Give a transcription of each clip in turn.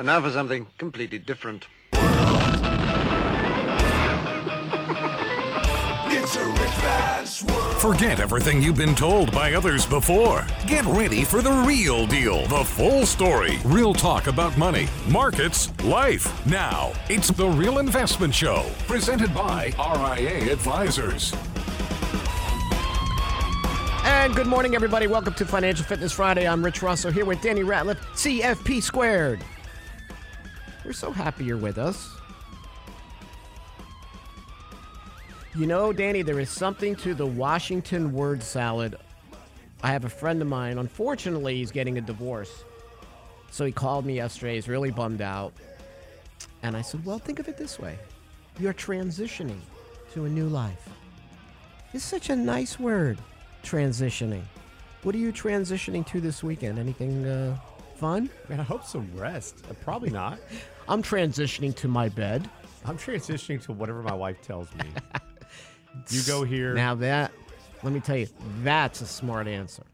And now for something completely different. It's a rich man's world. Forget everything you've been told by others before. Get ready for the real deal, the full story, real talk about money, markets, life. Now, it's The Real Investment Show, presented by RIA Advisors. And good morning, everybody. Welcome to Financial Fitness Friday. I'm Rich Rosso here with Danny Ratliff, CFP Squared. We're so happy you're with us. You know, Danny, there is something to the Washington word salad. I have a friend of mine. Unfortunately, he's getting a divorce. So he called me yesterday. He's really bummed out. And I said, Well, think of it this way you're transitioning to a new life. It's such a nice word, transitioning. What are you transitioning to this weekend? Anything uh, fun? Man, I hope some rest. Uh, probably not. I'm transitioning to my bed. I'm transitioning to whatever my wife tells me. you go here. Now that, let me tell you, that's a smart answer.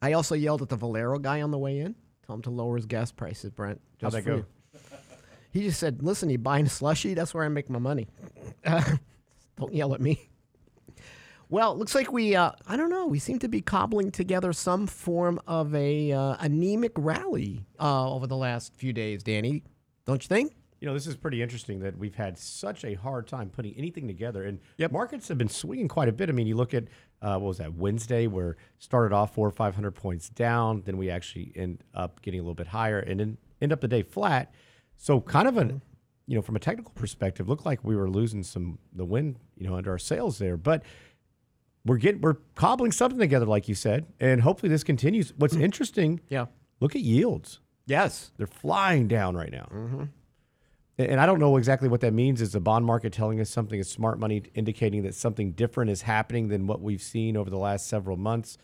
I also yelled at the Valero guy on the way in. Tell him to lower his gas prices, Brent. How'd that go? you. He just said, "Listen, you buying a slushy? That's where I make my money. Don't yell at me." Well, it looks like we, uh, I don't know, we seem to be cobbling together some form of a uh, anemic rally uh, over the last few days, Danny. Don't you think? You know, this is pretty interesting that we've had such a hard time putting anything together. And markets have been swinging quite a bit. I mean, you look at, uh, what was that, Wednesday, where started off four or 500 points down. Then we actually end up getting a little bit higher and then end up the day flat. So kind of an, you know, from a technical perspective, looked like we were losing some, the wind, you know, under our sails there. But we're getting, we're cobbling something together, like you said. And hopefully this continues. What's mm-hmm. interesting, Yeah. look at yields. Yes. They're flying down right now. Mm-hmm. And and I don't know exactly what that means. Is the bond market telling us something? Is smart money indicating that something different is happening than what we've seen over the last several months?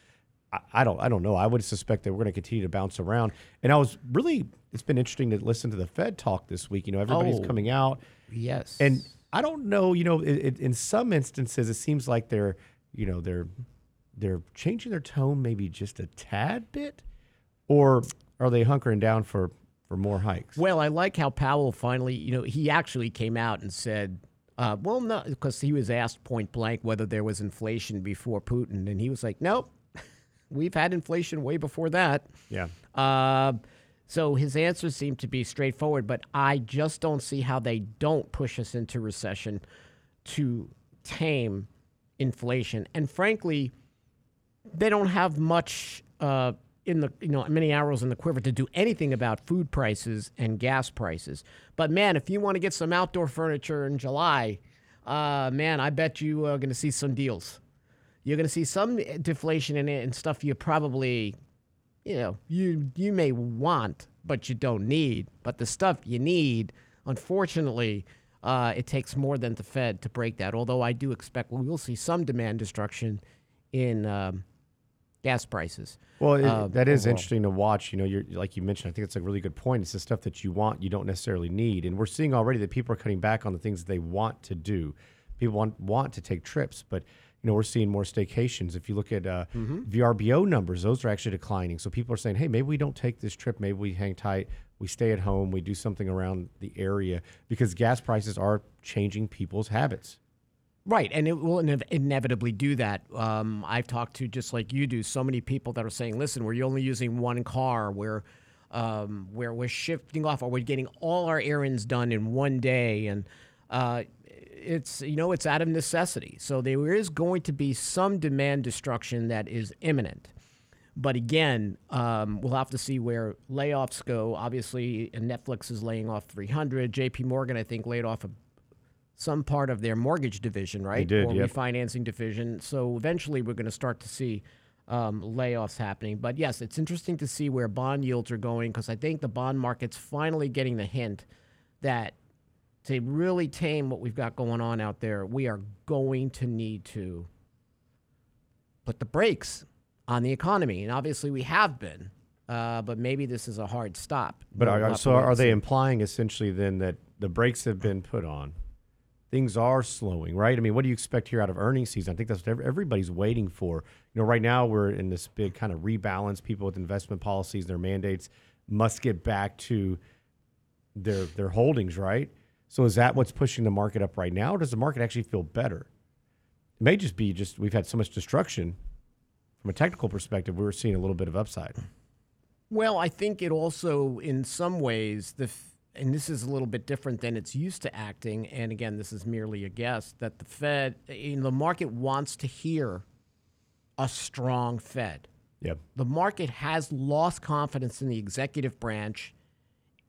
I, I don't. I don't know. I would suspect that we're going to continue to bounce around. And I was really. It's been interesting to listen to the Fed talk this week. You know, everybody's Oh. coming out, Yes. and I don't know. You know, it, it, in some instances, it seems like they're, you know, they're they're changing their tone maybe just a tad bit, or are they hunkering down for for more hikes? Well, I like how Powell finally, you know, he actually came out and said, uh, well, no, because he was asked point blank whether there was inflation before Putin. And he was like, nope, we've had inflation way before that. Yeah. Uh, so his answers seem to be straightforward, but I just don't see how they don't push us into recession to tame inflation. And frankly, they don't have much uh, in the you know many arrows in the quiver to do anything about food prices and gas prices. But man, if you want to get some outdoor furniture in July, uh, man, I bet you are going to see some deals. You're going to see some deflation in it and stuff you probably you know you you may want but you don't need. But the stuff you need, unfortunately. Uh, it takes more than the Fed to break that. Although I do expect we will see some demand destruction in um, gas prices. Well, it, uh, that is overall. interesting to watch. You know, you're like you mentioned. I think it's a really good point. It's the stuff that you want, you don't necessarily need, and we're seeing already that people are cutting back on the things they want to do. People want want to take trips, but you know, we're seeing more staycations. If you look at uh, Mm-hmm. VRBO numbers, those are actually declining. So people are saying, hey, maybe we don't take this trip. Maybe we hang tight. We stay at home. We do something around the area because gas prices are changing people's habits. Right, and it will inev- inevitably do that. Um, I've talked to just like you do, so many people that are saying, "Listen, we're only using one car. We're um, where we're shifting off, or we're getting all our errands done in one day." And uh, it's you know it's out of necessity. So there is going to be some demand destruction that is imminent. But again, um, we'll have to see where layoffs go. Obviously, Netflix is laying off 300. J.P. Morgan, I think, laid off a some part of their mortgage division, right? They did, or yep. refinancing division. So eventually, we're going to start to see um, layoffs happening. But yes, it's interesting to see where bond yields are going because I think the bond market's finally getting the hint that to really tame what we've got going on out there, we are going to need to put the brakes on the economy, and obviously we have been. Uh, but maybe this is a hard stop. But are, so are they implying essentially then that the brakes have been put on? Things are slowing, right? I mean, what do you expect here out of earnings season? I think that's what everybody's waiting for. You know, right now we're in this big kind of rebalance. People with investment policies, their mandates, must get back to their their holdings, right? So is that what's pushing the market up right now, or does the market actually feel better? It may just be just we've had so much destruction from a technical perspective. We were seeing a little bit of upside. Well, I think it also, in some ways, the f- and this is a little bit different than it's used to acting. And again, this is merely a guess that the Fed, in the market wants to hear a strong Fed. Yep. The market has lost confidence in the executive branch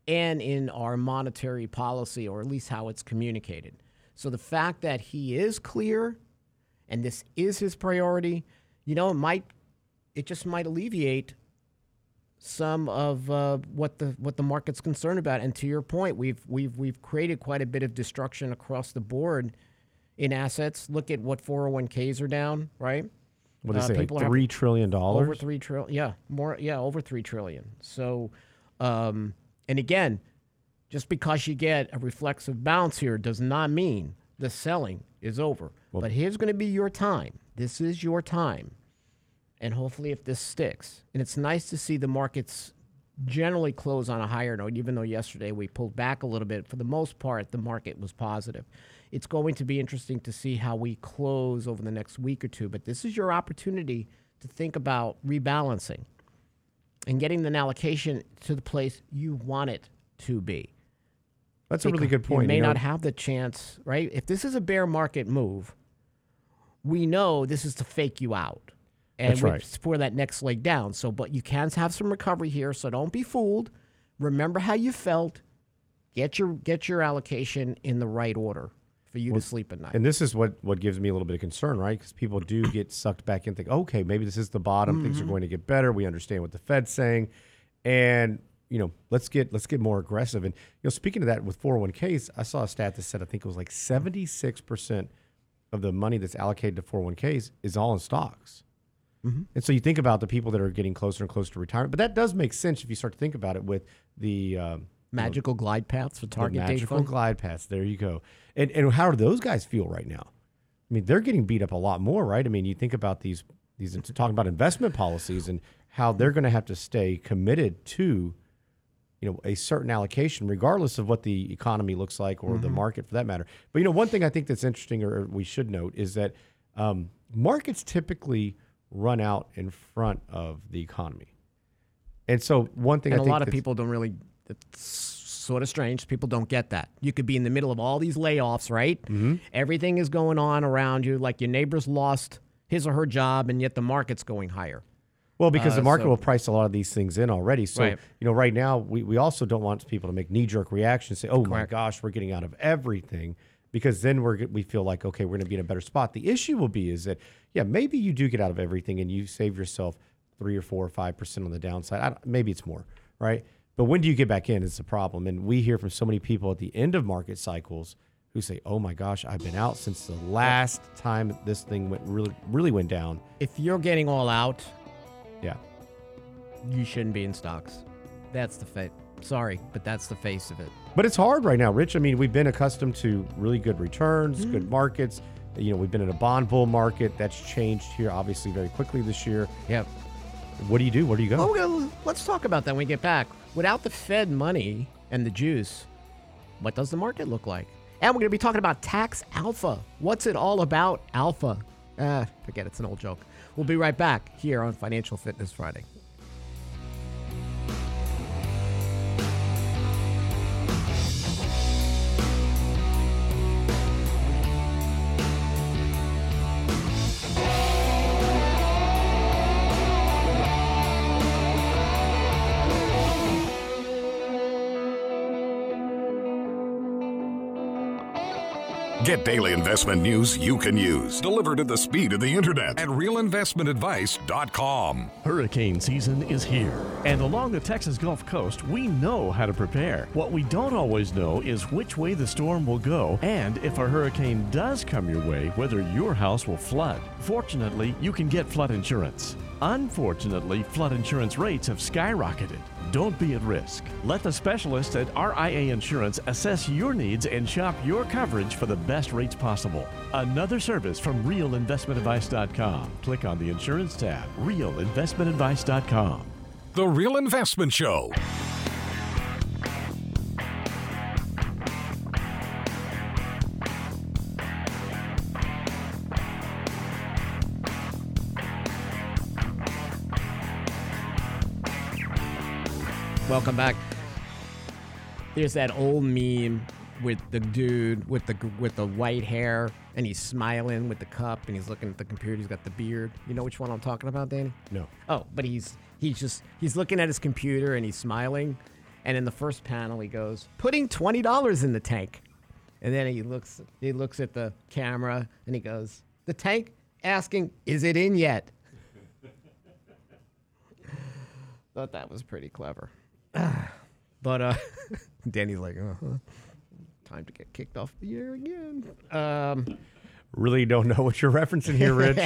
and in our monetary policy, or at least how it's communicated. So the fact that he is clear and this is his priority, you know, it might, it just might alleviate some of uh, what the what the market's concerned about. And to your point, we've we've we've created quite a bit of destruction across the board in assets. Look at what 401ks are down, right? What do Uh, say? Like three trillion dollars. Over three trillion, yeah, more, yeah, over three trillion. So, um, and again, just because you get a reflexive bounce here does not mean the selling is over. but here's going to be your time. This is your time, and hopefully, if this sticks, and it's nice to see the markets generally close on a higher note. Even though yesterday we pulled back a little bit, for the most part, the market was positive. It's going to be interesting to see how we close over the next week or two. But this is your opportunity to think about rebalancing and getting an allocation to the place you want it to be. That's a really good point. You may you know? not have the chance, right? If this is a bear market move, we know this is to fake you out. And That's right. for that next leg down. So, but you can have some recovery here. So don't be fooled. Remember how you felt. Get your get your allocation in the right order for you to sleep at night. And this is what what gives me a little bit of concern, right? Because people do get sucked back in, think, okay, maybe this is the bottom. Things are Mm-hmm. going to get better. We understand what the Fed's saying, and you know, let's get let's get more aggressive. And you know, speaking of that, with 401ks, I saw a stat that said I think it was like 76 percent of the money that's allocated to 401ks is all in stocks. Mm-hmm. And so you think about the people that are getting closer and closer to retirement, but that does make sense if you start to think about it with the um, Magical glide paths for target date magical glide paths. There you go. And and how do those guys feel right now? I mean, they're getting beat up a lot more, right? I mean, you think about these these talking about investment policies and how they're going to have to stay committed to you know a certain allocation regardless of what the economy looks like or the market for that matter. But you know, one thing I think that's interesting or we should note is that um, markets typically run out in front of the economy. And so one thing and I a lot of people don't really it's sort of strange people don't get that you could be in the middle of all these layoffs right Mm-hmm. everything is going on around you like your neighbor's lost his or her job and yet the market's going higher Well, because the Uh, market so- will price a lot of these things in already. So, Right. you know, right now, we, we also don't want people to make knee jerk reactions, say, oh my gosh, we're getting out of everything, because then we're, we feel like, okay, we're going to be in a better spot. The issue will be is that, yeah, maybe you do get out of everything and you save yourself three or four or 5% on the downside. Maybe it's more, right? But when do you get back in It's the problem. And we hear from so many people at the end of market cycles who say, oh my gosh, I've been out since the last time this thing went really, really went down. if you're getting all out Yeah. you shouldn't be in stocks that's the face sorry but that's the face of it But it's hard right now, Rich. I mean, we've been accustomed to really good returns, Mm-hmm. good markets. You know, we've been in a bond bull market. That's changed here, obviously, very quickly this year. yep What do you do? Where do you go? well gonna, let's talk about that when we get back without the fed money and the juice what does the market look like and we're going to be talking about tax alpha what's it all about alpha ah forget it, it's an old joke we'll be right back here on financial fitness friday Get daily investment news you can use, delivered at the speed of the internet at realinvestmentadvice.com. Hurricane season is here, and along the Texas Gulf Coast, we know how to prepare. What we don't always know is which way the storm will go, and if a hurricane does come your way, whether your house will flood. Fortunately, you can get flood insurance. Unfortunately, flood insurance rates have skyrocketed. Don't be at risk. Let the specialists at RIA Insurance assess your needs and shop your coverage for the best rates possible. Another service from realinvestmentadvice.com. Click on the insurance tab, realinvestmentadvice.com. The Real Investment Show. Welcome back. There's that old meme with the dude with the with the white hair and he's smiling with the cup and he's looking at the computer. He's got the beard. You know which one I'm talking about, Danny? No. Oh, but he's he's just he's looking at his computer and he's smiling. And in the first panel, he goes, "Putting twenty dollars in the tank," and then he looks he looks at the camera and he goes, "The tank?" Asking, "Is it in yet?" Thought that was pretty clever. But uh, Danny's like, uh-huh. time to get kicked off the air again. Um, Really don't know what you're referencing here, Rich.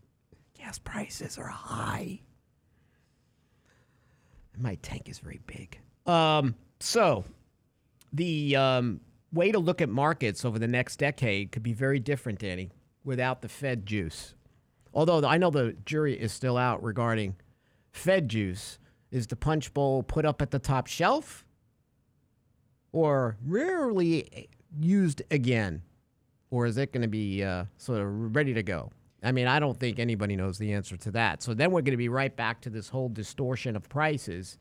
gas prices are high. My tank is very big. Um, so, the um, way to look at markets over the next decade could be very different, Danny, without the Fed juice. Although I know the jury is still out regarding Fed juice. Is the punch bowl put up at the top shelf or rarely used again? Or is it going to be uh, sort of ready to go? I mean, I don't think anybody knows the answer to that. So then we're going to be right back to this whole distortion of prices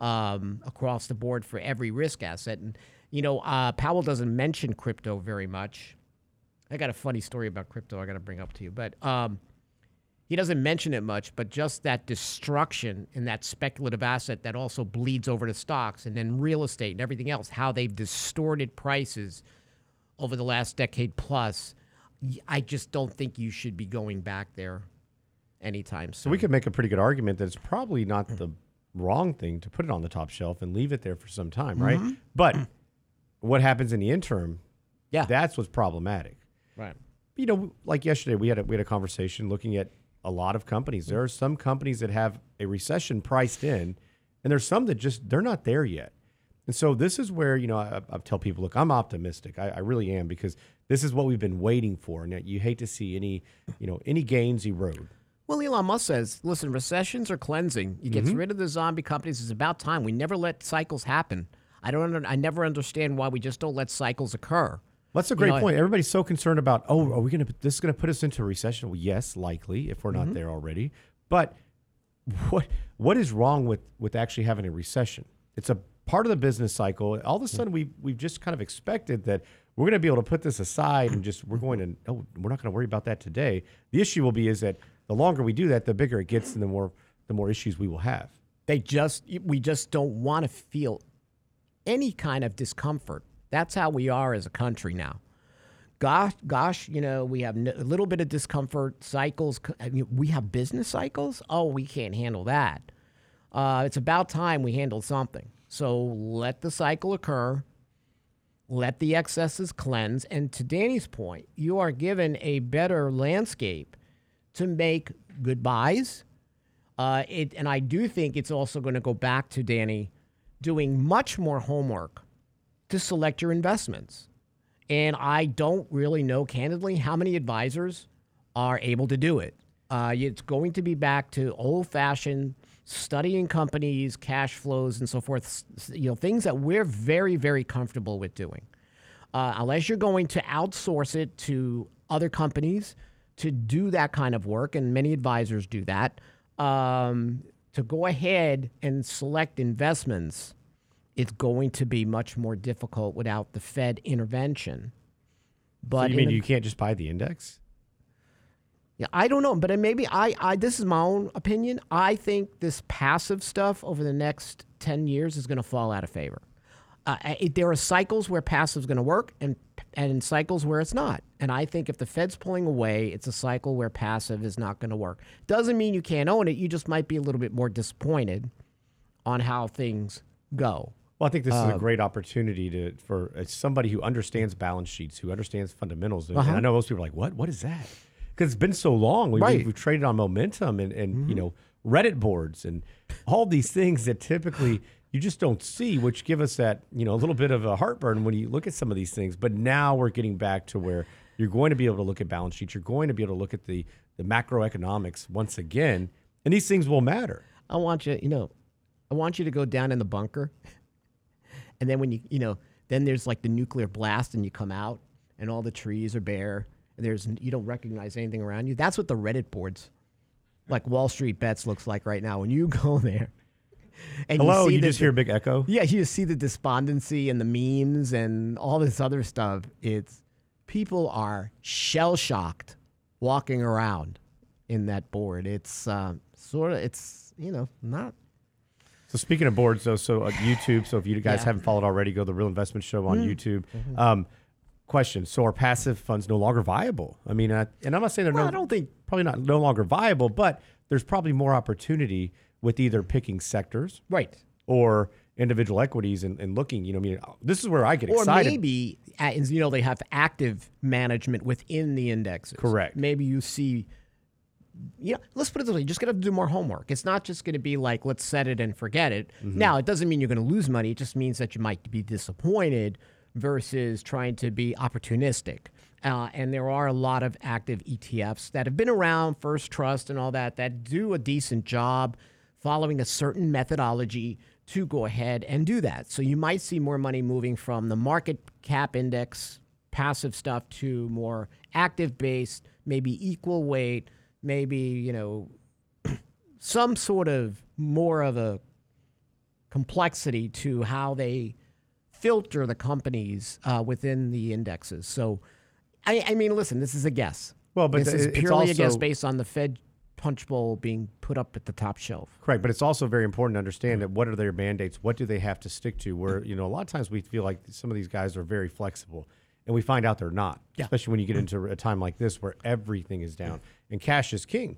um, across the board for every risk asset. And, you know, uh, Powell doesn't mention crypto very much. I got a funny story about crypto I got to bring up to you. But um, he doesn't mention it much, but just that destruction in that speculative asset that also bleeds over to stocks and then real estate and everything else, how they've distorted prices over the last decade plus. I just don't think you should be going back there anytime soon. So we could make a pretty good argument that it's probably not the wrong thing to put it on the top shelf and leave it there for some time, right? Mm-hmm. But what happens in the interim? Yeah. that's what's problematic. right. You know, like yesterday, we had a, we had a conversation looking at a lot of companies. There mm. are some companies that have a recession priced in, and there's some that just they're not there yet. And so this is where you know I, I tell people, look, I'm optimistic. I, I really am because this is what we've been waiting for. And you hate to see any you know any gains erode. Well, Elon Musk says, listen, recessions are cleansing. You get mm-hmm. rid of the zombie companies. It's about time. We never let cycles happen. I don't. Under, I never understand why we just don't let cycles occur. That's a great know, I- point. Everybody's so concerned about, oh, are we going to? This is going to put us into a recession. Well, yes, likely if we're Mm-hmm. not there already. But what what is wrong with with actually having a recession? It's a part of the business cycle. All of a sudden, we we've just kind of expected that we're going to be able to put this aside and just we're going to oh, we're not going to worry about that today. The issue will be is that the longer we do that, the bigger it gets, and the more the more issues we will have. They just. We just don't want to feel any kind of discomfort. That's how we are as a country now. Gosh, gosh, you know, we have a little bit of discomfort. Cycles. we have business cycles. Oh, we can't handle that. Uh, it's about time we handle something. So let the cycle occur. Let the excesses cleanse. And to Danny's point, you are given a better landscape to make good buys. Uh, it, and I do think it's also going to go back to Danny doing much more homework to select your investments. And I don't really know, candidly, how many advisors are able to do it. Uh, it's going to be back to old fashioned studying companies, cash flows, and so forth. You know, things that we're very, very comfortable with doing. Uh, unless you're going to outsource it to other companies to do that kind of work, and many advisors do that, um, to go ahead and select investments, it's going to be much more difficult without the Fed intervention. But So you mean the- you can't just buy the index? yeah, I don't know, but maybe I, I this is my own opinion. I think this passive stuff over the next ten years is going to fall out of favor. Uh, it, there are cycles where passive is going to work, and and cycles where it's not. And I think if the Fed's pulling away, it's a cycle where passive is not going to work. Doesn't mean you can't own it. You just might be a little bit more disappointed on how things go. Well, I think this is a um, great opportunity to for uh, somebody who understands balance sheets, who understands fundamentals. And, and uh-huh. I know most people are like, "What? What is that?" Because it's been so long. We've, Right. we've traded on momentum and, and you mm-hmm. know Reddit boards and all these things that typically you just don't see, which give us that you know a little bit of a heartburn when you look at some of these things. But now we're getting back to where you're going to be able to look at balance sheets. You're going to be able to look at the the macroeconomics once again, and these things will matter. I want you, you know, I want you to go down in the bunker. And then when you, you know, then there's like the nuclear blast and you come out and all the trees are bare and there's, you don't recognize anything around you. That's what the Reddit boards, like Wall Street Bets looks like right now. When you go there, and Hello, see you the- just hear a big echo. Yeah, you just see the despondency and the memes and all this other stuff. It's people are shell shocked walking around in that board. It's uh, sort of, it's you know, not So speaking of boards, though, so uh, YouTube. So if you guys Yeah. Mm-hmm. haven't followed already, go to the Real Investment Show on YouTube. Um, question: So are passive funds no longer viable? I mean, uh, and I'm not saying they're Well, no, I don't think- probably not no longer viable, but there's probably more opportunity with either picking sectors right. or individual equities and, and looking. You know, I mean, this is where I get Or excited. maybe, uh, you know, they have active management within the indexes. Correct. Maybe you see, you know, let's put it this way: you just got to do more homework. It's not just going to be like let's set it and forget it. Mm-hmm. Now, it doesn't mean you're going to lose money. It just means that you might be disappointed versus trying to be opportunistic. Uh, and there are a lot of active ETFs that have been around, First Trust and all that, that do a decent job following a certain methodology to go ahead and do that. So you might see more money moving from the market cap index passive stuff to more active based, maybe equal weight, maybe, you know, some sort of more of a complexity to how they filter the companies uh, within the indexes. So, I, I mean, listen, this is a guess. Well, but this it- is it's purely a guess based on the Fed punch bowl being put up at the top shelf. Correct, but it's also very important to understand that what are their mandates? What do they have to stick to? Where you know a lot of times we feel like some of these guys are very flexible, and we find out they're not. Yeah. Especially when you get mm-hmm. into a time like this where everything is down and cash is king.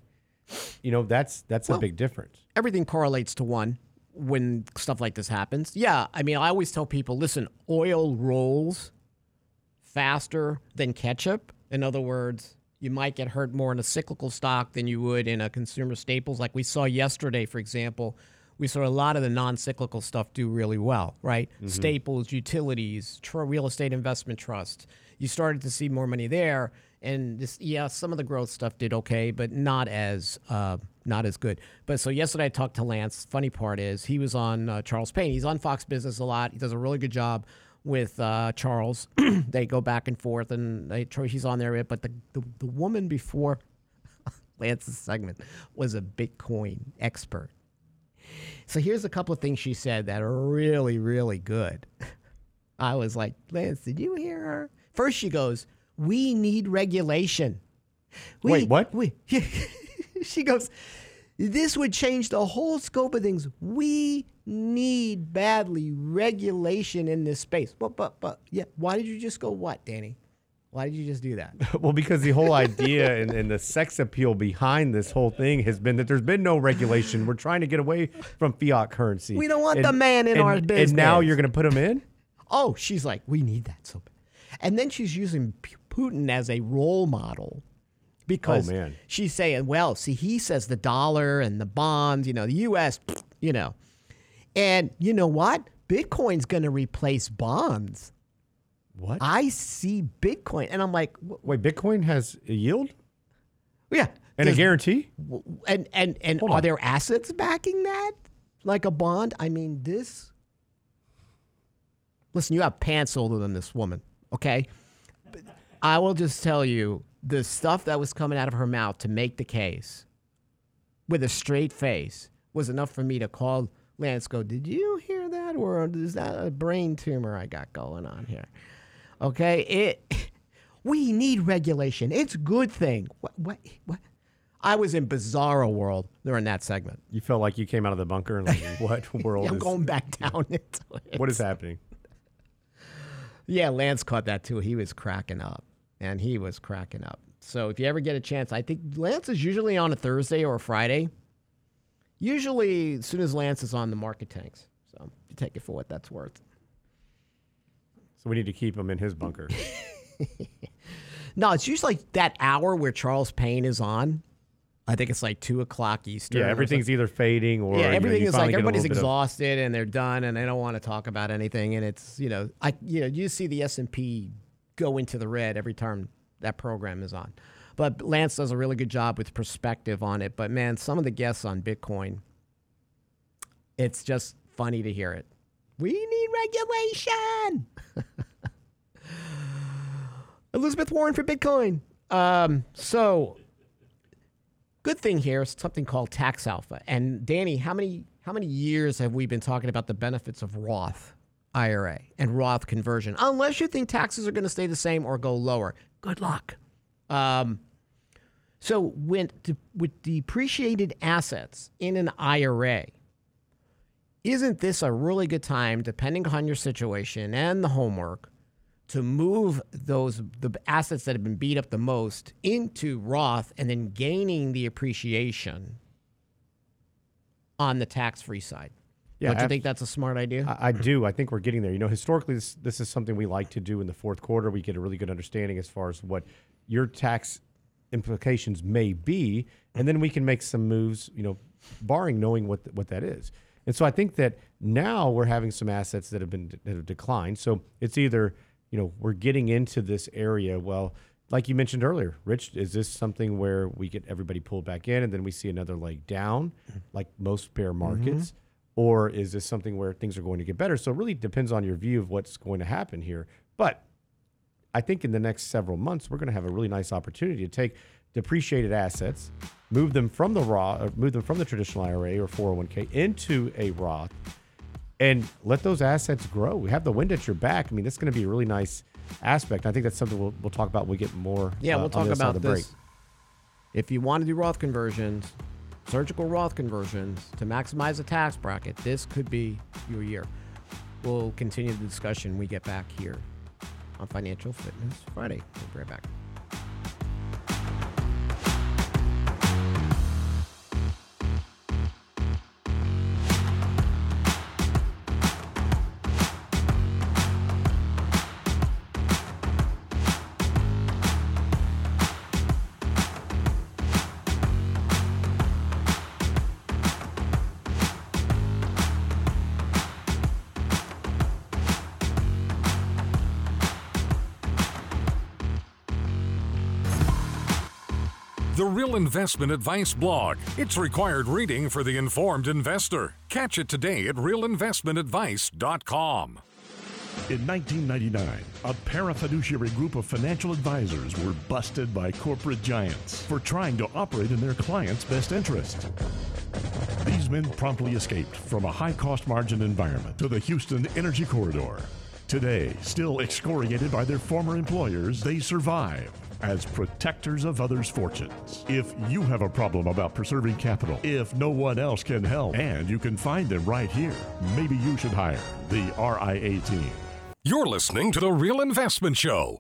You know that's that's a big difference. everything correlates to one when stuff like this happens. Yeah, I mean, I always tell people, listen, oil rolls faster than ketchup. In other words, you might get hurt more in a cyclical stock than you would in a consumer staples. Like we saw yesterday, for example, we saw a lot of the non-cyclical stuff do really well, right? Staples, utilities, tr- real estate investment trusts. You started to see more money there, and this, yeah, some of the growth stuff did okay, but not as uh, not as good. But so yesterday I talked to Lance. Funny part is he was on uh, Charles Payne. He's on Fox Business a lot. He does a really good job with uh, Charles. they go back and forth, and they, he's on there. But the, the the woman before Lance's segment was a Bitcoin expert. So here's a couple of things she said that are really, really good. I was like, Lance, did you hear her? First, she goes, "We need regulation." We, Wait, what? We, she goes, "This would change the whole scope of things. We need badly regulation in this space." But, but, but, yeah. Why did you just go what, Danny? Why did you just do that? well, because the whole idea and, and the sex appeal behind this whole thing has been that there's been no regulation. We're trying to get away from fiat currency. We don't want the man in and- our business. And now you're going to put him in? Oh, she's like, we need that so bad. And then she's using Putin as a role model because Oh, she's saying, well, see, he says the dollar and the bonds, you know, the U.S., you know. And you know what? Bitcoin's going to replace bonds. What? I see Bitcoin. And I'm like, Wait, Bitcoin has a yield yeah. and a guarantee? And, and, and Hold are on. there assets backing that? Like a bond? I mean, this. Listen, you have pants older than this woman, okay? But I will just tell you the stuff that was coming out of her mouth to make the case with a straight face was enough for me to call Lance, go, Did you hear that? Or is that a brain tumor I got going on here? Okay? It. We need regulation. It's a good thing. What? What? What? I was in bizarro world during that segment. You felt like you came out of the bunker and like, what world I'm is going back down into it. what is happening? Yeah, Lance caught that too. He was cracking up, and he was cracking up. So if you ever get a chance, I think Lance is usually on a Thursday or a Friday. Usually, as soon as Lance is on, the market tanks. So you take it for what that's worth. So we need to keep him in his bunker. No, it's usually like that hour where Charles Payne is on. I think it's like two o'clock Eastern. yeah, everything's either fading or yeah, you know, everything you is like everybody's bit of- exhausted and they're done and they don't want to talk about anything. And it's you know, I you know, you see the S and P go into the red every time that program is on. But Lance does a really good job with perspective on it. But man, some of the guests on Bitcoin, it's just funny to hear it. We need regulation. Elizabeth Warren for Bitcoin. Um, so good thing here is something called tax alpha. And Danny, how many how many years have we been talking about the benefits of Roth IRA and Roth conversion? Unless you think taxes are going to stay the same or go lower, good luck. Um, so with depreciated assets in an IRA, isn't this a really good time, depending on your situation and the homework, to move those the assets that have been beat up the most into Roth and then gaining the appreciation on the tax-free side? Yeah, Don't you think that's a smart idea? I, I do. I think we're getting there. You know, historically, this, this is something we like to do in the fourth quarter. We get a really good understanding as far as what your tax implications may be, and then we can make some moves. You know, barring knowing what th- what that is. And so I think that now we're having some assets that have been that have declined. So it's either you know we're getting into this area. Well, like you mentioned earlier, Rich, is this something where we get everybody pulled back in, and then we see another leg down, like most bear mm-hmm. markets? or is this something where things are going to get better? So it really depends on your view of what's going to happen here. But I think in the next several months, we're going to have a really nice opportunity to take depreciated assets, move them from the raw, or move them from the traditional IRA or 401k into a Roth, and let those assets grow. We have the wind at your back. I mean, that's going to be a really nice aspect. I think that's something we'll, we'll talk about when we get more. yeah, uh, we'll talk the other side about the break. this. If you want to do Roth conversions, surgical Roth conversions to maximize the tax bracket, this could be your year. We'll continue the discussion when we get back here on Financial Fitness Friday. We'll be right back. Investment Advice blog. It's required reading for the informed investor. Catch it today at realinvestmentadvice.com. In 1999, a parafiduciary group of financial advisors were busted by corporate giants for trying to operate in their clients' best interest. These men promptly escaped from a high cost margin environment to the Houston Energy Corridor. Today, still excoriated by their former employers, they survive as protectors of others' fortunes. If you have a problem about preserving capital, if no one else can help, and you can find them right here, maybe you should hire the RIA team. You're listening to The Real Investment Show.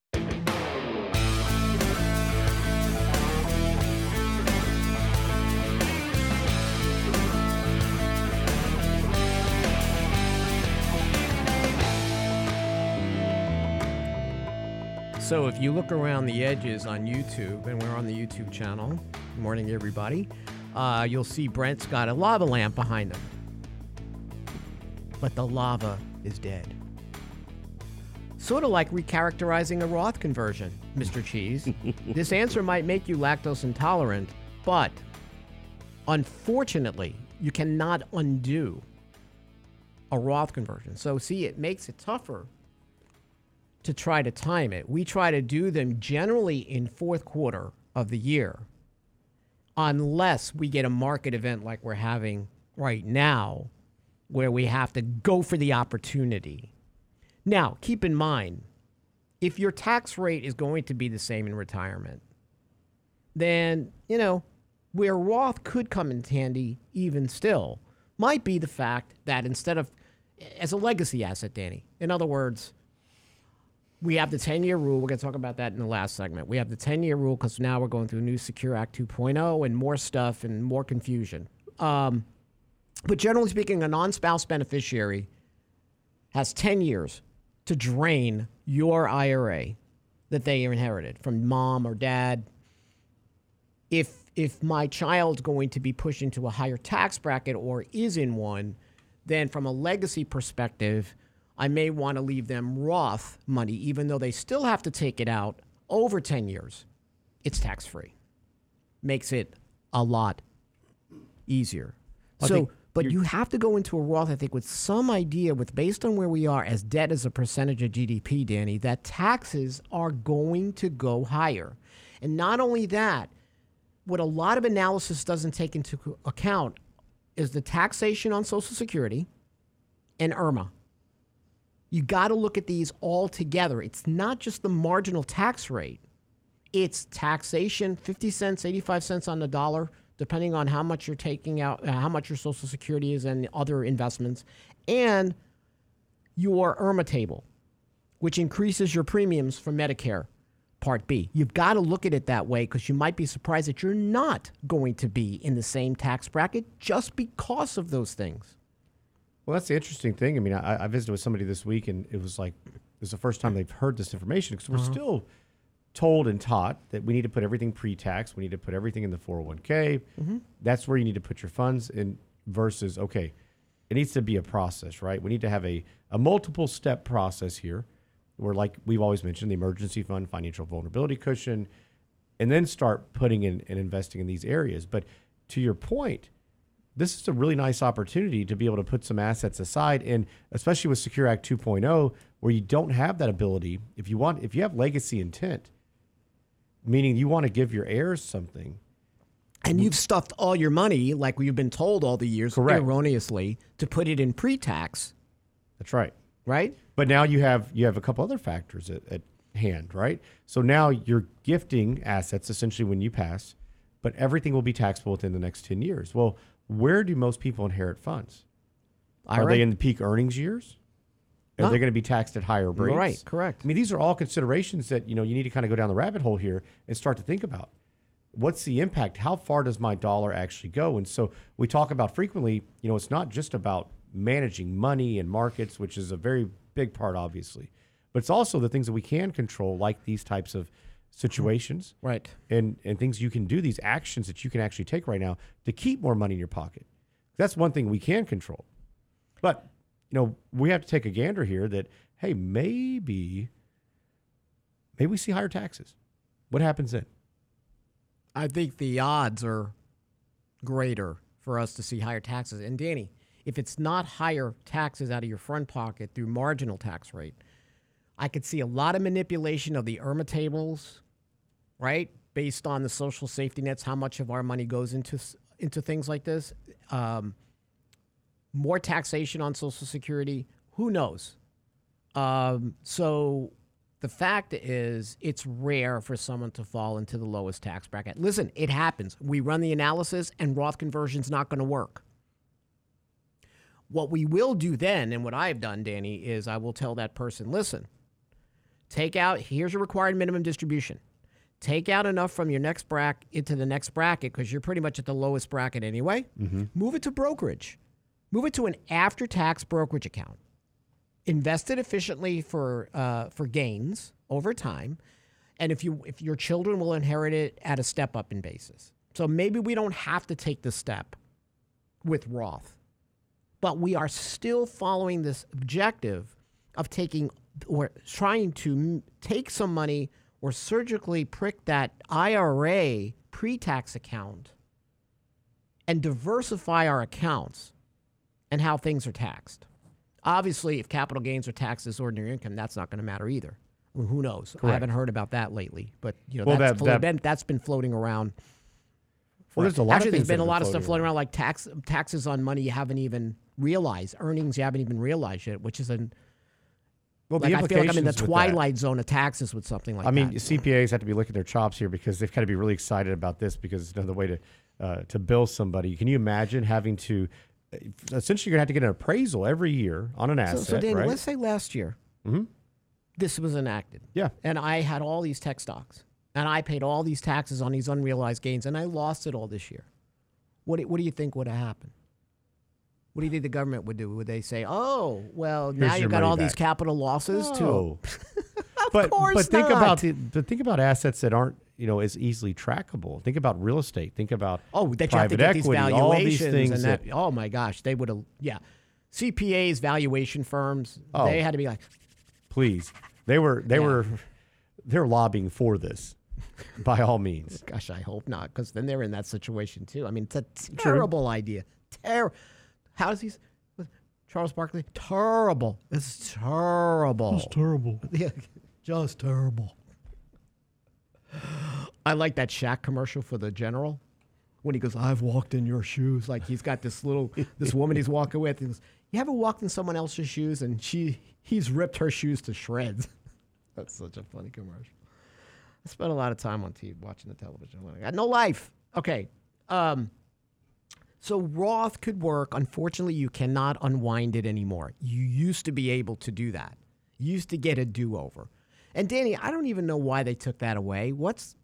So if you look around the edges on YouTube, and we're on the YouTube channel, good morning everybody, uh, you'll see Brent's got a lava lamp behind him. But the lava is dead. Sort of like recharacterizing a Roth conversion, Mr. Cheese. this answer might make you lactose intolerant, but unfortunately, you cannot undo a Roth conversion. So, see, it makes it tougher to try to time it. We try to do them generally in fourth quarter of the year, unless we get a market event like we're having right now, where we have to go for the opportunity. Now, keep in mind, if your tax rate is going to be the same in retirement, then, you know, where Roth could come in handy even still might be the fact that instead of as a legacy asset, Danny, in other words, we have the 10 year rule. We're going to talk about that in the last segment. We have the 10 year rule because now we're going through a new Secure Act 2.0 and more stuff and more confusion. Um, but generally speaking, a non spouse beneficiary has 10 years to drain your IRA that they inherited from mom or dad. If if my child's going to be pushed into a higher tax bracket or is in one, then from a legacy perspective, I may want to leave them Roth money, even though they still have to take it out over 10 years. It's tax free. Makes it a lot easier. I so, but you have to go into a Roth, I think, with some idea, with based on where we are as debt as a percentage of GDP, Danny, that taxes are going to go higher. And not only that, what a lot of analysis doesn't take into account is the taxation on Social Security and IRMAA. You got to look at these all together. It's not just the marginal tax rate, it's taxation 50 cents, 85 cents on the dollar, depending on how much you're taking out, uh, how much your Social Security is, and other investments, and your IRMAA table, which increases your premiums for Medicare Part B. You've got to look at it that way because you might be surprised that you're not going to be in the same tax bracket just because of those things. Well, that's the interesting thing. I mean, I, I visited with somebody this week, and it was like it was the first time they've heard this information because we're mm-hmm. still told and taught that we need to put everything pre-tax. We need to put everything in the 401k. Mm-hmm. That's where you need to put your funds in. Versus, okay, it needs to be a process, right? We need to have a a multiple step process here, where like we've always mentioned, the emergency fund, financial vulnerability cushion, and then start putting in and investing in these areas. But to your point, this is a really nice opportunity to be able to put some assets aside and especially with secure act 2.0 where you don't have that ability if you want if you have legacy intent meaning you want to give your heirs something. And you've stuffed all your money, like you've been told all the years, Correct. erroneously, to put it in pre-tax, that's right. Right? but now you have you have a couple other factors at, at hand right? So now you're gifting assets essentially when you pass but everything will be taxable within the next 10 years. Well where do most people inherit funds are IRA? they in the peak earnings years are No. they going to be taxed at higher rates Right, correct. I mean, these are all considerations that you know you need to kind of go down the rabbit hole here and start to think about. What's the impact? How far does my dollar actually go? And so we talk about frequently. You know, it's not just about managing money and markets, which is a very big part, obviously, but it's also the things that we can control, like these types of situations, Right. and and things you can do, these actions that you can actually take right now to keep more money in your pocket. That's one thing we can control. But you know, we have to take a gander here that hey, maybe maybe we see higher taxes. What happens then? I think the odds are greater for us to see higher taxes. And Danny, if it's not higher taxes out of your front pocket through marginal tax rate, I could see a lot of manipulation of the IRMAA tables, right? Based on the social safety nets, how much of our money goes into into things like this. Um, more taxation on Social Security. Who knows? Um, so the fact is, it's rare for someone to fall into the lowest tax bracket. Listen, it happens. We run the analysis, and Roth conversion's not going to work. What we will do then, and what I've done, Danny, is I will tell that person, listen, take out, here's your required minimum distribution. Take out enough from your next bracket into the next bracket because you're pretty much at the lowest bracket anyway. Move it to brokerage. Move it to an after tax brokerage account invest it efficiently for uh, for gains over time, and if you if your children will inherit it at a step up in basis. So maybe we don't have to take the step with Roth, but we are still following this objective of taking or trying to take some money or surgically prick that IRA pre-tax account and diversify our accounts and how things are taxed. Obviously, if capital gains are taxed as ordinary income, that's not going to matter either. Well, who knows? I haven't heard about that lately, but you know Well, that's, that- that- been, that's been floating around. Well, there's a lot Actually, of there's been a lot of stuff floating around, like tax taxes on money you haven't even realized, earnings you haven't even realized yet, which is an Well, like I feel like I'm in the implications with that- twilight zone of taxes with something like that. I mean, that. CPAs have to be licking their chops here because they've got to be really excited about this because it's another way to uh, to bill somebody. Can you imagine having to uh, essentially you're gonna have to get an appraisal every year on an asset, so Danny, right? let's say last year this was enacted. Yeah. And I had all these tech stocks, and I paid all these taxes on these unrealized gains, and I lost it all this year. What what do you think would have happened? What do you think the government would do? Would they say, "Oh, well, now Here's your you've got all these capital losses to No. but course but think not. about the but think about assets that aren't you know as easily trackable. Think about real estate. Think about Oh, that you have to private these equity. valuations all these things and that, Oh my gosh, they would have. Yeah, CPAs, valuation firms, Oh. they had to be like, please they were they Yeah. were they're lobbying for this by all means. gosh, I hope not, because then they're in that situation too. I mean, it's a terrible idea. Terrible. How does he? Charles Barkley, terrible. It's terrible. It's terrible. Yeah, just terrible. I like that Shaq commercial for the general. when he goes, I've walked in your shoes. Like he's got this little this woman he's walking with. He goes, You ever walked in someone else's shoes? And she he's ripped her shoes to shreds. That's such a funny commercial. I spent a lot of time on TV watching the television. I got no life. Okay. Um, so Roth could work. Unfortunately, you cannot unwind it anymore. You used to be able to do that. You used to get a do-over. And Danny, I don't even know why they took that away. What's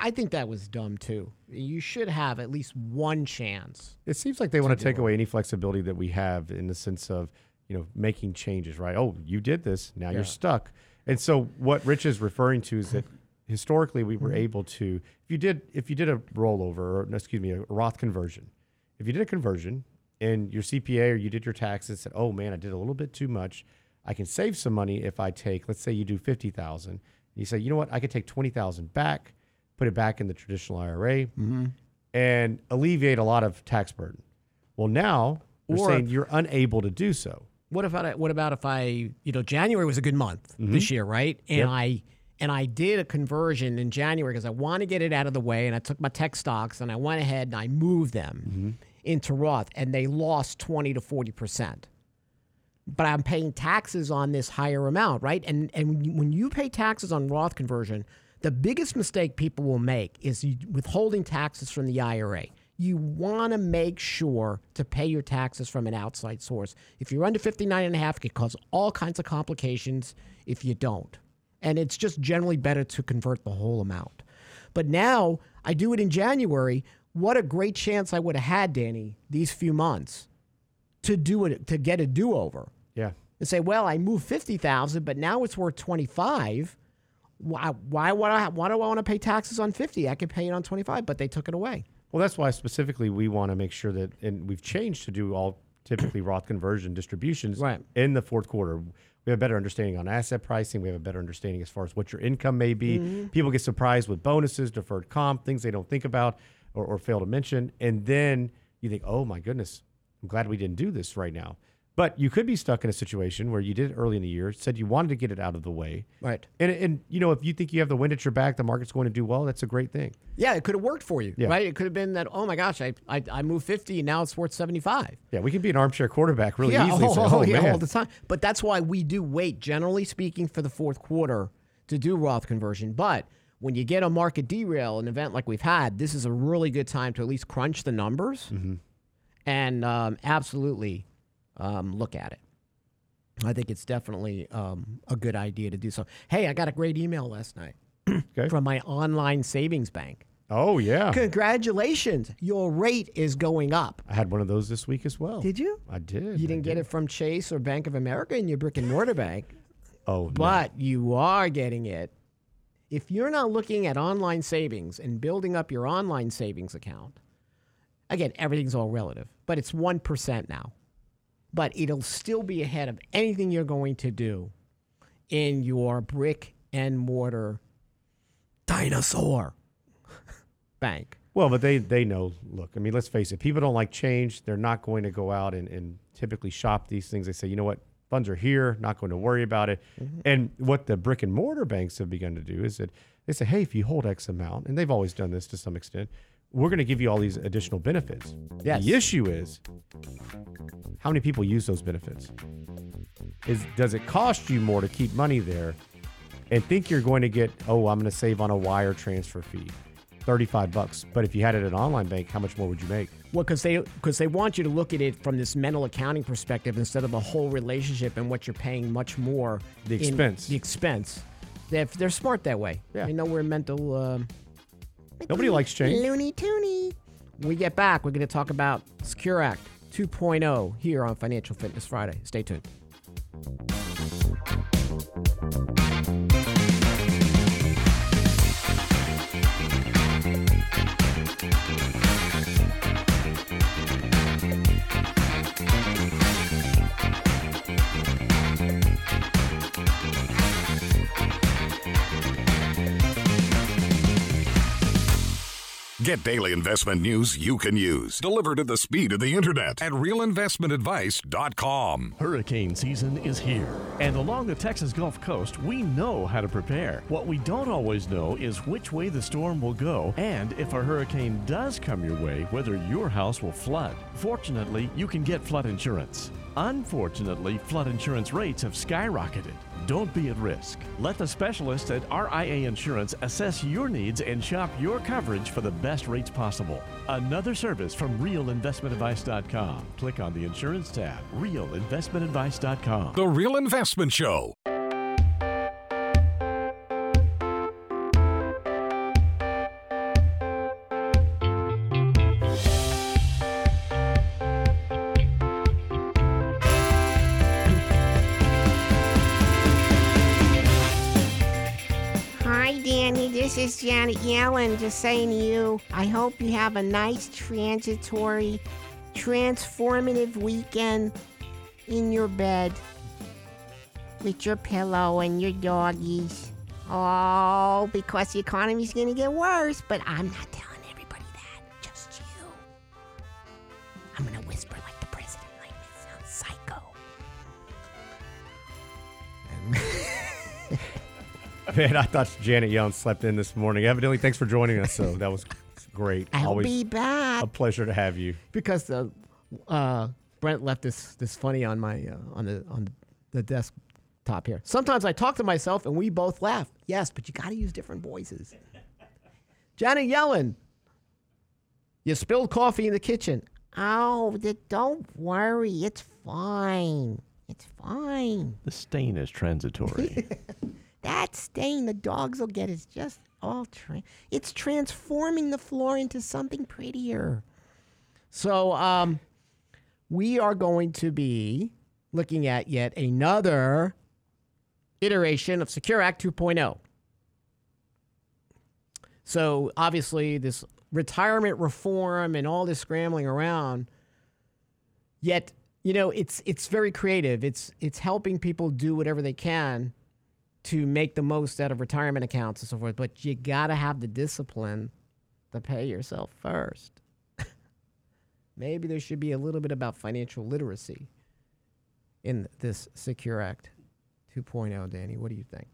I think that was dumb too. You should have at least one chance. It seems like they want to take away any flexibility that we have in the sense of, you know, making changes, right? Oh, you did this, now Yeah. you're stuck. And so what Rich is referring to is that historically we were mm-hmm. able to if you did if you did a rollover or excuse me, a Roth conversion. If you did a conversion and your CPA or you did your taxes said, "Oh man, I did a little bit too much. I can save some money if I take, let's say you do 50,000. You say, "You know what? I could take 20,000 back, put it back in the traditional IRA." Mm-hmm. and alleviate a lot of tax burden. Well, now Or- saying you're unable to do so. What if I, what about if I, you know, January was a good month mm-hmm. this year, right? And Yep. I and I did a conversion in January because I want to get it out of the way, and I took my tech stocks and I went ahead and I moved them mm-hmm. into Roth, and they lost twenty to forty percent. But I'm paying taxes on this higher amount, right? And and when you, pay taxes on Roth conversion, the biggest mistake people will make is withholding taxes from the IRA. You want to make sure to pay your taxes from an outside source. If you're under 59 and a half, it can cause all kinds of complications if you don't. And it's just generally better to convert the whole amount. But now I do it in January. What a great chance I would have had, Danny, these few months to do it to get a do-over Yeah. and say, well, I moved fifty thousand, but now it's worth twenty five. Why? Why would I? Why do I want to pay taxes on fifty? I could pay it on twenty five, but they took it away. Well, that's why specifically we want to make sure that, and we've changed to do all typically Roth conversion distributions Right. in the fourth quarter. We have a better understanding on asset pricing. We have a better understanding as far as what your income may be. Mm-hmm. People get surprised with bonuses, deferred comp, things they don't think about or, or fail to mention. And then you think, oh my goodness, I'm glad we didn't do this right now. But you could be stuck in a situation where you did it early in the year, said you wanted to get it out of the way. Right. And, and you know, if you think you have the wind at your back, the market's going to do well, that's a great thing. Yeah, it could have worked for you, Yeah. right? It could have been that. Oh my gosh, I I, I moved fifty, and now it's worth seventy five. Yeah, we can be an armchair quarterback really yeah, easily. oh, oh, oh, yeah, all the time. But that's why we do wait, generally speaking, for the fourth quarter to do Roth conversion. But when you get a market derail, an event like we've had, this is a really good time to at least crunch the numbers and um, absolutely um, look at it. I think it's definitely um, a good idea to do so. Hey, I got a great email last night Okay. from my online savings bank. Oh, yeah. Congratulations, your rate is going up. I had one of those this week as well. Did you? I did. You I didn't get it from Chase or Bank of America in your brick and mortar bank, Oh, no. but you are getting it. If you're not looking at online savings and building up your online savings account, again, everything's all relative, but it's 1% now. But it'll still be ahead of anything you're going to do in your brick and mortar dinosaur bank. Well, but they they know. Look, I mean, let's face it. People don't like change. They're not going to go out and, and typically shop these things. They say, you know what, funds are here. Not going to worry about it. Mm-hmm. And what the brick and mortar banks have begun to do is that they say, hey, if you hold X amount, and they've always done this to some extent, we're going to give you all these additional benefits. Yes. The issue is, how many people use those benefits? Is does it cost you more to keep money there, and think you're going to get? Oh, I'm going to save on a wire transfer fee. 35 bucks. But if you had it at an online bank, how much more would you make? Well, because they because they want you to look at it from this mental accounting perspective instead of the whole relationship and what you're paying much more. The expense. the expense. They're, they're smart that way. Yeah. They know we're mental. Um, Nobody likes change. Looney Tooney. When we get back, we're going to talk about Secure Act 2.0 here on Financial Fitness Friday. Stay tuned. Get daily investment news you can use, delivered at the speed of the internet at realinvestmentadvice.com. Hurricane season is here, and along the Texas Gulf Coast, we know how to prepare. What we don't always know is which way the storm will go, and if a hurricane does come your way, whether your house will flood. Fortunately, you can get flood insurance. Unfortunately, flood insurance rates have skyrocketed. Don't be at risk. Let the specialists at RIA Insurance assess your needs and shop your coverage for the best rates possible. Another service from realinvestmentadvice.com. Click on the insurance tab, realinvestmentadvice.com. The Real Investment Show. This is Janet Yellen just saying to you, I hope you have a nice, transitory, transformative weekend in your bed with your pillow and your doggies. Oh, because the economy's going to get worse, but I'm not telling Man, I thought Janet Yellen slept in this morning. Evidently, thanks for joining us. So that was great. I'll Always be back. a pleasure to have you. because uh, uh, Brent left this this funny on my uh, on the on the desktop here. Sometimes I talk to myself and we both laugh. Yes, but you got to use different voices. Janet Yellen, you spilled coffee in the kitchen. Oh, don't worry. It's fine. It's fine. The stain is transitory. That stain the dogs will get is just all tra- it's transforming the floor into something prettier. So um, we are going to be looking at yet another iteration of Secure Act 2.0. So obviously, this retirement reform and all this scrambling around, yet you know it's it's very creative. It's it's helping people do whatever they can to make the most out of retirement accounts and so forth. But you got to have the discipline to pay yourself first. Maybe there should be a little bit about financial literacy in this Secure Act 2.0. Danny, what do you think?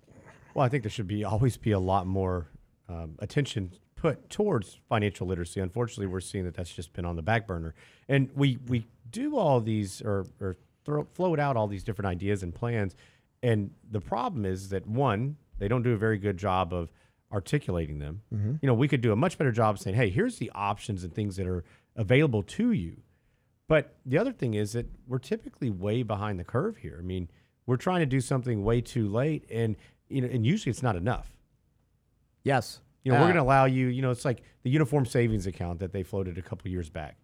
Well, I think there should be always be a lot more um, attention put towards financial literacy. Unfortunately, we're seeing that that's just been on the back burner, and we we do all these or or throw, float out all these different ideas and plans, and the problem is that one, they don't do a very good job of articulating them. You know, we could do a much better job saying, "Hey, here's the options and things that are available to you." But the other thing is that we're typically way behind the curve here. I mean, we're trying to do something way too late, and you know, and usually it's not enough. Yes. You know, Uh, we're going to allow you. You know, it's like the uniform savings account that they floated a couple years back.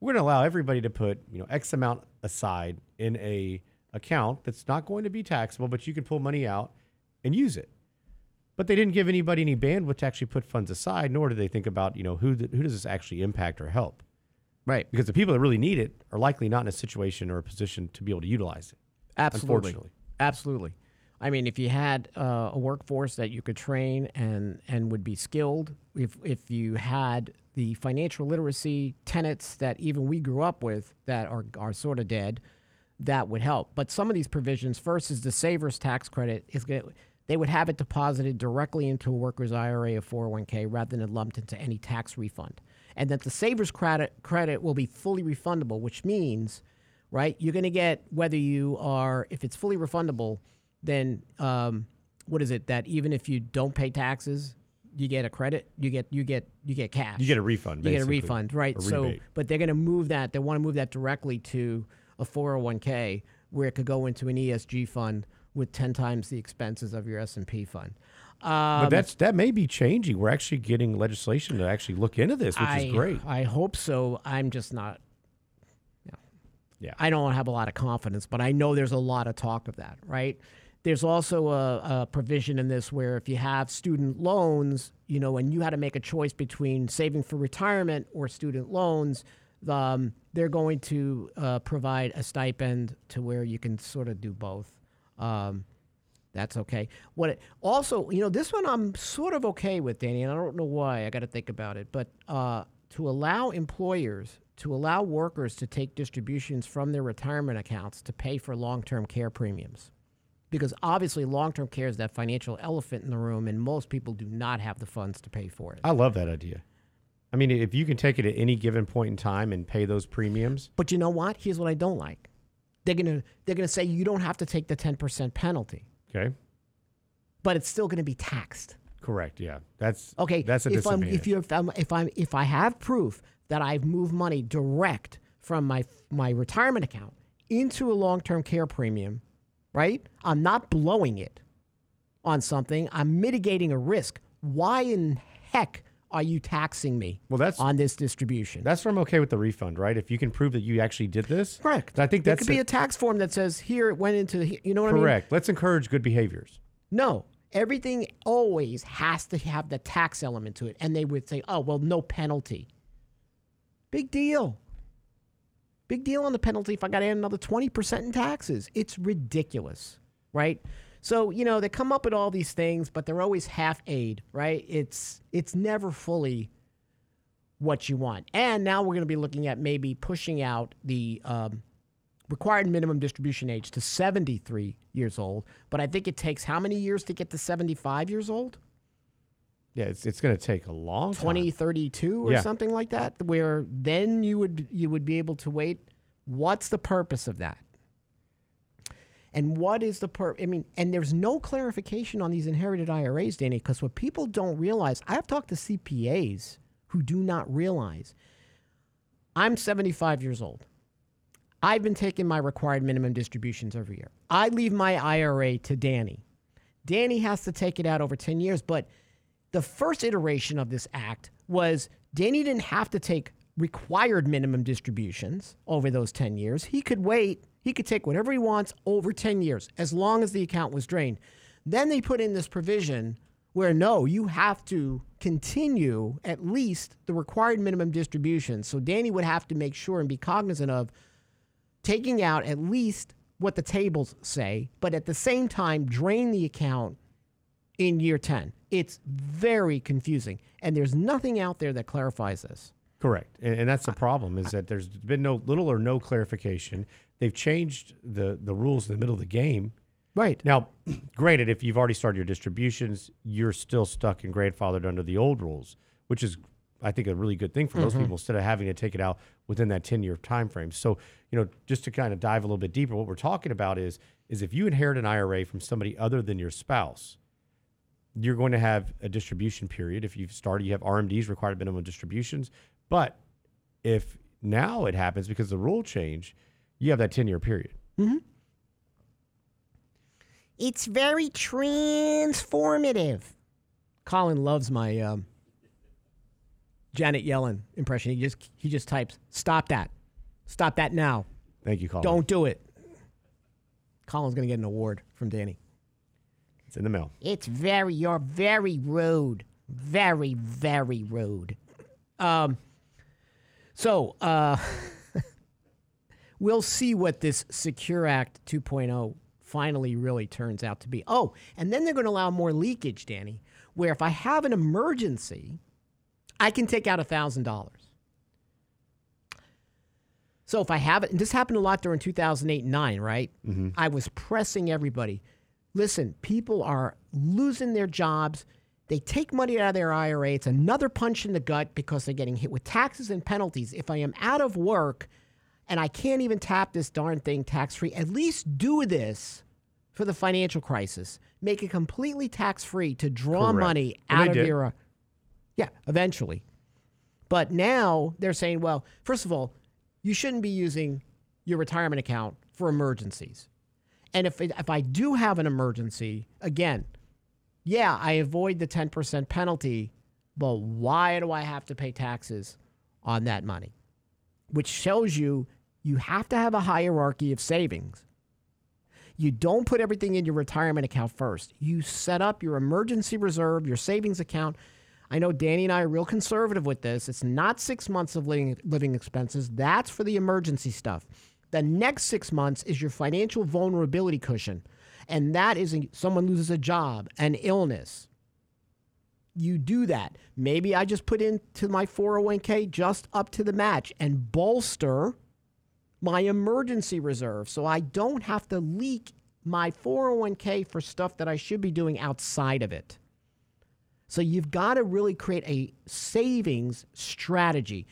We're going to allow everybody to put you know X amount aside in a account that's not going to be taxable, but you can pull money out and use it. But they didn't give anybody any bandwidth to actually put funds aside, nor did they think about you know who th- who does this actually impact or help. Right. Because the people that really need it are likely not in a situation or a position to be able to utilize it. Absolutely. Unfortunately. Absolutely. I mean, if you had uh, a workforce that you could train and and would be skilled, if if you had the financial literacy tenets that even we grew up with that are are sort of dead, that would help. But some of these provisions, first is the savers tax credit is going they would have it deposited directly into a worker's IRA or 401k rather than lumped into any tax refund. And that the savers credit credit will be fully refundable, which means right? You're going to get whether you are if it's fully refundable, then um, what is it that even if you don't pay taxes, you get a credit, you get you get you get cash. You get a refund. You get a refund, right? So, but they're going to move that. They want to move that directly to a 401k where it could go into an ESG fund with 10 times the expenses of your S&P fund. Um, but that's that may be changing. We're actually getting legislation to actually look into this, which I, is great. I hope so. I'm just not. Yeah. Yeah. I don't have a lot of confidence, but I know there's a lot of talk of that, right? There's also a, a provision in this where if you have student loans, you know, and you had to make a choice between saving for retirement or student loans, um, they're going to uh, provide a stipend to where you can sort of do both. Um, That's okay. What it, also, you know, this one I'm sort of okay with, Danny, and I don't know why. I got to think about it. But uh, to allow employers to allow workers to take distributions from their retirement accounts to pay for long-term care premiums, because obviously long-term care is that financial elephant in the room, and most people do not have the funds to pay for it. I love that idea. I mean, if you can take it at any given point in time and pay those premiums, But you know what? Here's what I don't like. They're gonna they're gonna say you don't have to take the ten percent penalty, okay, but it's still gonna be taxed. correct, yeah, that's Okay, That's a if I'm if you if I'm if I'm if I have proof that I've moved money direct from my my retirement account into a long term care premium, right? I'm not blowing it on something. I'm mitigating a risk. Why in heck are you taxing me Well, that's- on this distribution? that's where I'm okay with the refund, right? If you can prove that you actually did this, correct. I think that's could be a- a tax form that says here it went into the, you know what I mean? correct. Let's encourage good behaviors. No, everything always has to have the tax element to it. And they would say, oh, well, no penalty. Big deal. Big deal on the penalty if I got to add another 20% in taxes. It's ridiculous, right? So, you know, they come up with all these things, but they're always half aid, right? It's it's never fully what you want. And now we're going to be looking at maybe pushing out the um, required minimum distribution age to 73 years old. But I think it takes how many years to get to 75 years old? Yeah, it's it's going to take a long time. 2032 or Yeah. something like that, where then you would you would be able to wait. What's the purpose of that? And what is the per? I mean, and there's no clarification on these inherited IRAs, Danny, because what people don't realize, I've talked to CPAs who do not realize. I'm 75 years old. I've been taking my required minimum distributions every year. I leave my IRA to Danny. Danny has to take it out over 10 years, but the first iteration of this act was Danny didn't have to take required minimum distributions over those 10 years. He could wait, he could take whatever he wants over 10 years as long as the account was drained. Then they put in this provision where no, you have to continue at least the required minimum distribution. So Danny would have to make sure and be cognizant of taking out at least what the tables say, but at the same time drain the account in year 10. It's very confusing. And there's nothing out there that clarifies this. Correct, and, and that's the problem is that there's been no little or no clarification. They've changed the the rules in the middle of the game. Right. Now, granted, if you've already started your distributions, you're still stuck and grandfathered under the old rules, which is, I think, a really good thing for most mm-hmm. people instead of having to take it out within that 10 year time frame. So, you know, just to kind of dive a little bit deeper, what we're talking about is is if you inherit an IRA from somebody other than your spouse, you're going to have a distribution period. If you've started, you have RMDs, required minimum distributions. But if now it happens because the rule change, you have that 10 year period. It's very transformative. Colin loves my um, Janet Yellen impression. He just he just types, "Stop that, stop that now! Thank you, Colin. Don't do it." Colin's gonna get an award from Danny. It's in the mail. It's very, you're very rude. Very, very rude. Um, so uh, we'll see what this Secure Act 2.0 finally really turns out to be. Oh, and then they're going to allow more leakage, Danny, where if I have an emergency, I can take out $1,000. So if I have it, and this happened a lot during 2008 and 9, right? Mm-hmm. I was pressing everybody. Listen, people are losing their jobs. They take money out of their IRA. It's another punch in the gut because they're getting hit with taxes and penalties. If I am out of work and I can't even tap this darn thing tax free, at least do this for the financial crisis. Make it completely tax free to draw Correct. money out of did. your. Uh, yeah, eventually. But now they're saying, well, first of all, you shouldn't be using your retirement account for emergencies. And if, it, if I do have an emergency, again, yeah, I avoid the 10% penalty, but why do I have to pay taxes on that money? Which shows you you have to have a hierarchy of savings. You don't put everything in your retirement account first. You set up your emergency reserve, your savings account. I know Danny and I are real conservative with this. It's not six months of living, living expenses, that's for the emergency stuff. The next six months is your financial vulnerability cushion. and that is someone loses a job, an illness. You do that. Maybe I just put into my 401k just up to the match and bolster my emergency reserve so I don't have to leak my 401k for stuff that I should be doing outside of it. So you've got to really create a savings strategy.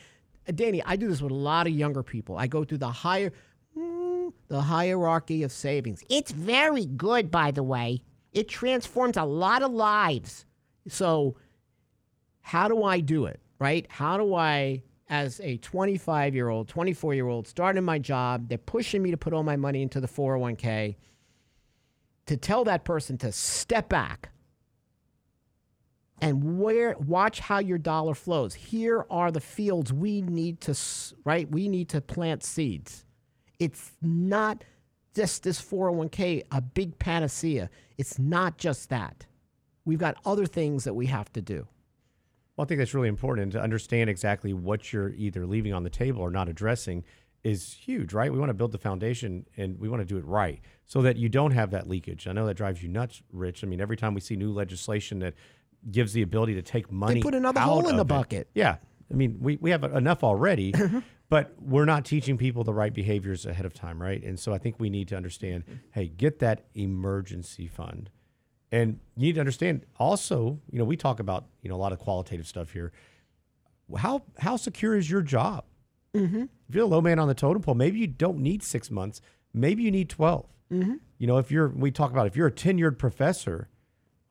Uh, Danny, I do this with a lot of younger people. I go through the higher mm, the hierarchy of savings. It's very good, by the way. It transforms a lot of lives. So how do I do it? Right? How do I as a 25 year old, 24 year old, starting my job, they're pushing me to put all my money into the 401k, to tell that person to step back and where watch how your dollar flows. Here are the fields we need to right. We need to plant seeds. It's not just this 401k a big panacea. It's not just that. We've got other things that we have to do. Well, I think that's really important to understand exactly what you're either leaving on the table or not addressing is huge, right? We want to build the foundation and we want to do it right so that you don't have that leakage. I know that drives you nuts, Rich. I mean, every time we see new legislation that gives the ability to take money, they put another hole in the it- bucket. Yeah, I mean, we, we have enough already, mm-hmm. but we're not teaching people the right behaviors ahead of time, right? And so I think we need to understand, hey, get that emergency fund. And you need to understand also, you know, we talk about, you know, a lot of qualitative stuff here. How how secure is your job? Mm-hmm. If you're a low man on the totem pole, maybe you don't need six months. Maybe you need 12. Mm-hmm. You know, if you're, we talk about if you're a tenured professor,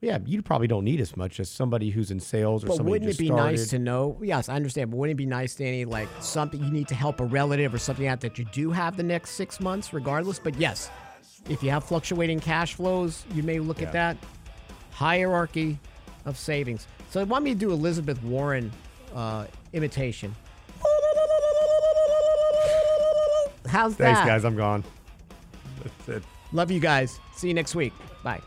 yeah, you probably don't need as much as somebody who's in sales or But somebody wouldn't it just be started. nice to know? Yes, I understand. But wouldn't it be nice, Danny, like something you need to help a relative or something out that you do have the next six months, regardless? But yes, if you have fluctuating cash flows, you may look at that hierarchy of savings. So, I want me to do Elizabeth Warren uh, imitation. How's that? Thanks, guys. I'm gone. That's it. Love you guys. See you next week. Bye.